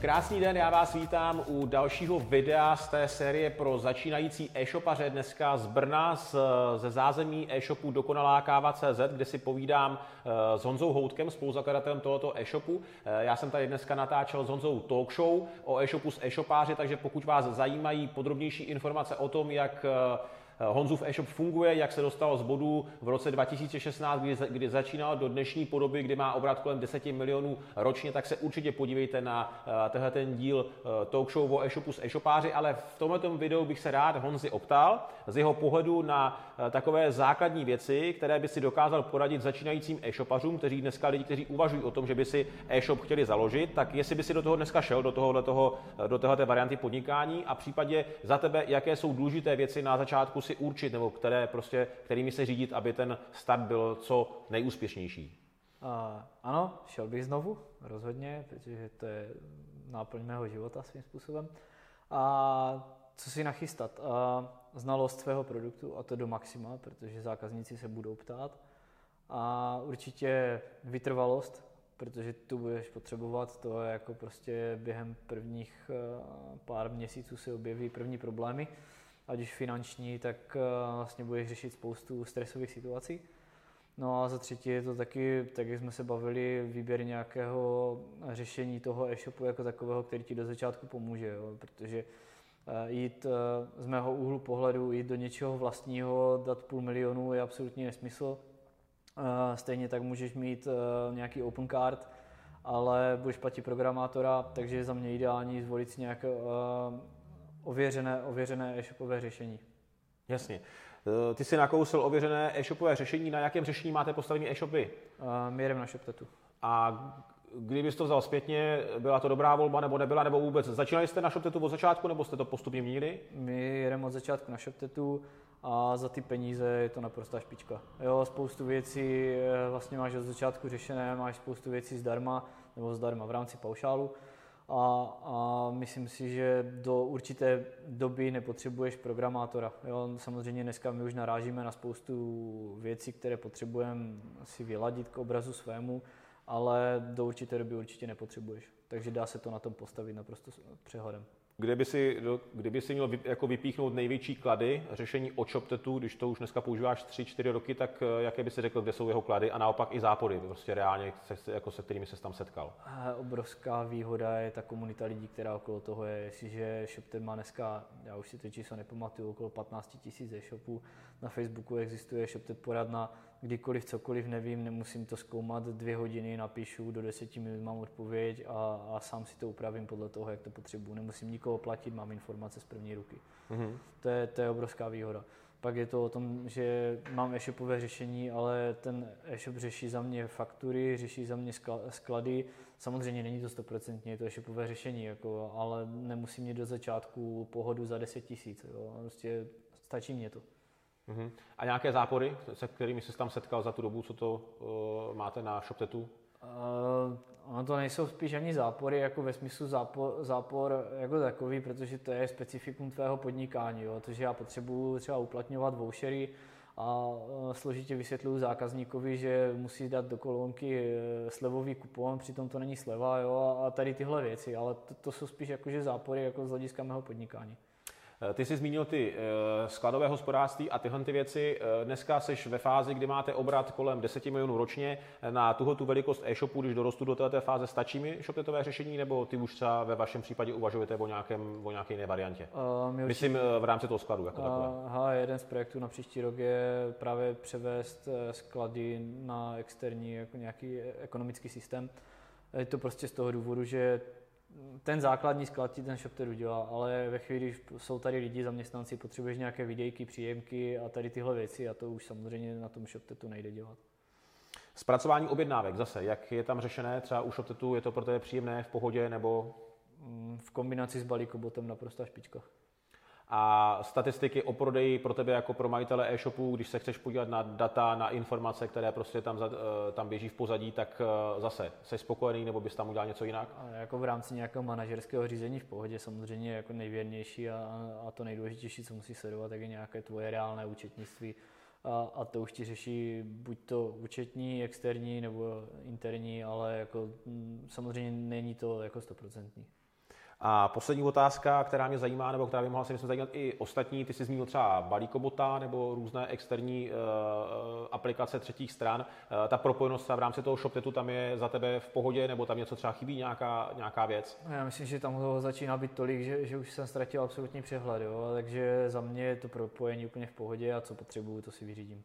Krásný den, já vás vítám u dalšího videa z té série pro začínající e-shopaře dneska z Brna, z, ze zázemí e-shopu Dokonalá káva.cz, kde si povídám eh, s Honzou Houtkem, spoluzakladatelem tohoto e-shopu. Eh, já jsem tady dneska natáčel s Honzou talk show o e-shopu s e-shopáři, takže pokud vás zajímají podrobnější informace o tom, jak Eh, Honzův e-shop funguje, jak se dostal z bodu v roce 2016, kdy, kdy začínal do dnešní podoby, kdy má obrat kolem 10 milionů ročně, tak se určitě podívejte na uh, tenhle ten díl uh, talk show o e-shopu s e-shopáři, ale v tomto videu bych se rád Honzi optal z jeho pohledu na takové základní věci, které by si dokázal poradit začínajícím e-shopařům, kteří dneska lidi, kteří uvažují o tom, že by si e-shop chtěli založit, tak jestli by si do toho dneska šel, do, tohohle toho, do téhle varianty podnikání a případě za tebe, jaké jsou důležité věci na začátku si určit, nebo které prostě, kterými se řídit, aby ten start byl co nejúspěšnější? Uh, ano, šel bych znovu, rozhodně, protože to je náplň mého života svým způsobem. A co si nachystat? Uh, znalost svého produktu a to do maxima, protože zákazníci se budou ptát. A určitě vytrvalost, protože tu budeš potřebovat, to je jako prostě během prvních pár měsíců se objeví první problémy ať už finanční, tak eh, vlastně budeš řešit spoustu stresových situací. No a za třetí je to taky, tak jak jsme se bavili, výběr nějakého řešení toho e-shopu jako takového, který ti do začátku pomůže, jo? protože eh, jít eh, z mého úhlu pohledu, jít do něčeho vlastního, dát půl milionu je absolutní nesmysl. Stejně tak můžeš mít nějaký open card, ale budeš platit programátora, takže je za mě ideální zvolit si nějaké ověřené, ověřené e-shopové řešení. Jasně. E, ty jsi nakousil ověřené e-shopové řešení. Na jakém řešení máte postavené e-shopy? My jedeme na ShopTetu. A kdybys to vzal zpětně, byla to dobrá volba nebo nebyla, nebo vůbec začínali jste na ShopTetu od začátku, nebo jste to postupně měnili? My jedeme od začátku na ShopTetu a za ty peníze je to naprostá špička. Jo, spoustu věcí e, vlastně máš od začátku řešené, máš spoustu věcí zdarma, nebo zdarma v rámci paušálu a, a myslím si, že do určité doby nepotřebuješ programátora. Jo, samozřejmě dneska my už narážíme na spoustu věcí, které potřebujeme si vyladit k obrazu svému, ale do určité doby určitě nepotřebuješ. Takže dá se to na tom postavit naprosto přehodem. Kde by si, kdyby si měl jako vypíchnout největší klady řešení o ChopTetu, když to už dneska používáš 3-4 roky, tak eh, jaké by si řekl, kde jsou jeho klady a naopak i zápory, prostě reálně, se, jako se kterými se tam setkal? Obrovská výhoda je ta komunita lidí, která okolo toho je. Jestliže ShopTet má dneska, já už si to číslo nepamatuju, okolo 15 000 e-shopů, na Facebooku existuje ShopTet poradna, kdykoliv cokoliv nevím, nemusím to zkoumat dvě hodiny, napíšu, do deseti minut mám odpověď a, a sám si to upravím podle toho, jak to potřebuji. Nemusím nikoho platit, mám informace z první ruky. Mm-hmm. To, je, to je obrovská výhoda. Pak je to o tom, že mám e-shopové řešení, ale ten e-shop řeší za mě faktury, řeší za mě sklady. Samozřejmě není to stoprocentně, je to e-shopové řešení, jako, ale nemusím mít do začátku pohodu za 10 tisíc. Prostě stačí mě to. Uh-huh. A nějaké zápory, se kterými jsi tam setkal za tu dobu, co to uh, máte na ShopTetu? Uh, ono to nejsou spíš ani zápory, jako ve smyslu zápor, zápor jako takový, protože to je specifikum tvého podnikání. Jo? To, že já potřebuju třeba uplatňovat vouchery a uh, složitě vysvětluju zákazníkovi, že musí dát do kolonky uh, slevový kupon, přitom to není sleva jo? a tady tyhle věci, ale to, to jsou spíš jakože zápory jako z hlediska mého podnikání. Eh, ty jsi zmínil ty eh, skladové hospodářství a tyhle ty věci. Eh, dneska jsi ve fázi, kdy máte obrat kolem 10 milionů ročně. Na tuhle tu velikost e-shopu, když dorostu do této fáze, stačí mi shoptetové řešení, nebo ty už třeba ve vašem případě uvažujete o, nějakém, o nějaké jiné variantě? Uh, Myslím určitě... v rámci toho skladu. Jako uh, aha, jeden z projektů na příští rok je právě převést sklady na externí jako nějaký ekonomický systém. Je to prostě z toho důvodu, že ten základní sklad ti ten shopter udělá, ale ve chvíli, když jsou tady lidi, zaměstnanci, potřebuješ nějaké videjky, příjemky a tady tyhle věci a to už samozřejmě na tom ShopTetu nejde dělat. Zpracování objednávek zase, jak je tam řešené? Třeba u ShopTetu je to pro tebe příjemné, v pohodě nebo? Mm, v kombinaci s balíkobotem naprosto špička a statistiky o prodeji pro tebe jako pro majitele e-shopu, když se chceš podívat na data, na informace, které prostě tam, eh, tam běží v pozadí, tak eh, zase jsi spokojený nebo bys tam udělal něco jinak? A jako v rámci nějakého manažerského řízení v pohodě samozřejmě jako nejvěrnější a, a to nejdůležitější, co musí sledovat, tak je nějaké tvoje reálné účetnictví. A, a to už ti řeší buď to účetní, externí nebo interní, ale jako, mm, samozřejmě není to jako stoprocentní. A poslední otázka, která mě zajímá, nebo která by mohla se myslím zajímat i ostatní, ty jsi zmínil třeba balíkobota nebo různé externí uh, aplikace třetích stran. Uh, ta propojenost v rámci toho ShopTetu tam je za tebe v pohodě, nebo tam něco třeba chybí, nějaká, nějaká věc? Já myslím, že tam toho začíná být tolik, že, že už jsem ztratil absolutní přehled, jo? takže za mě je to propojení úplně v pohodě a co potřebuju, to si vyřídím.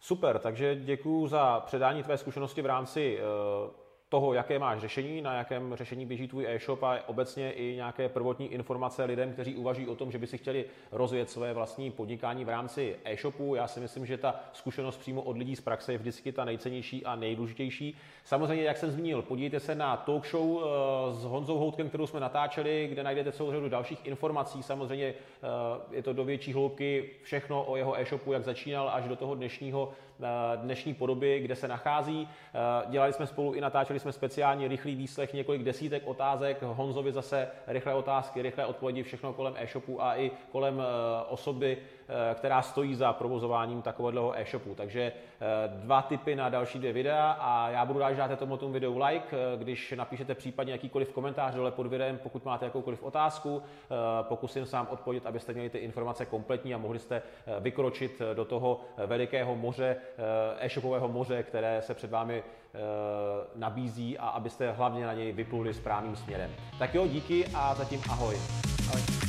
Super, takže děkuji za předání tvé zkušenosti v rámci uh, toho, jaké máš řešení, na jakém řešení běží tvůj e-shop a obecně i nějaké prvotní informace lidem, kteří uvažují o tom, že by si chtěli rozjet své vlastní podnikání v rámci e-shopu. Já si myslím, že ta zkušenost přímo od lidí z praxe je vždycky ta nejcennější a nejdůležitější. Samozřejmě, jak jsem zmínil, podívejte se na talk show eh, s Honzou Houtkem, kterou jsme natáčeli, kde najdete celou řadu dalších informací. Samozřejmě eh, je to do větší hloubky všechno o jeho e-shopu, jak začínal až do toho dnešního dnešní podoby, kde se nachází. Eh, dělali jsme spolu i natáčeli jsme speciální rychlý výslech, několik desítek otázek, Honzovi zase rychlé otázky, rychlé odpovědi, všechno kolem e-shopu a i kolem eh, osoby, která stojí za provozováním takového e-shopu. Takže dva tipy na další dvě videa a já budu rád, že dáte tomu videu like, když napíšete případně jakýkoliv komentář dole pod videem, pokud máte jakoukoliv otázku, pokusím sám odpovědět, abyste měli ty informace kompletní a mohli jste vykročit do toho velikého moře Eh, e-shopového moře, které se před vámi eh, nabízí a abyste hlavně na něj vypluli správným směrem. Tak jo, díky a zatím ahoj. ahoj.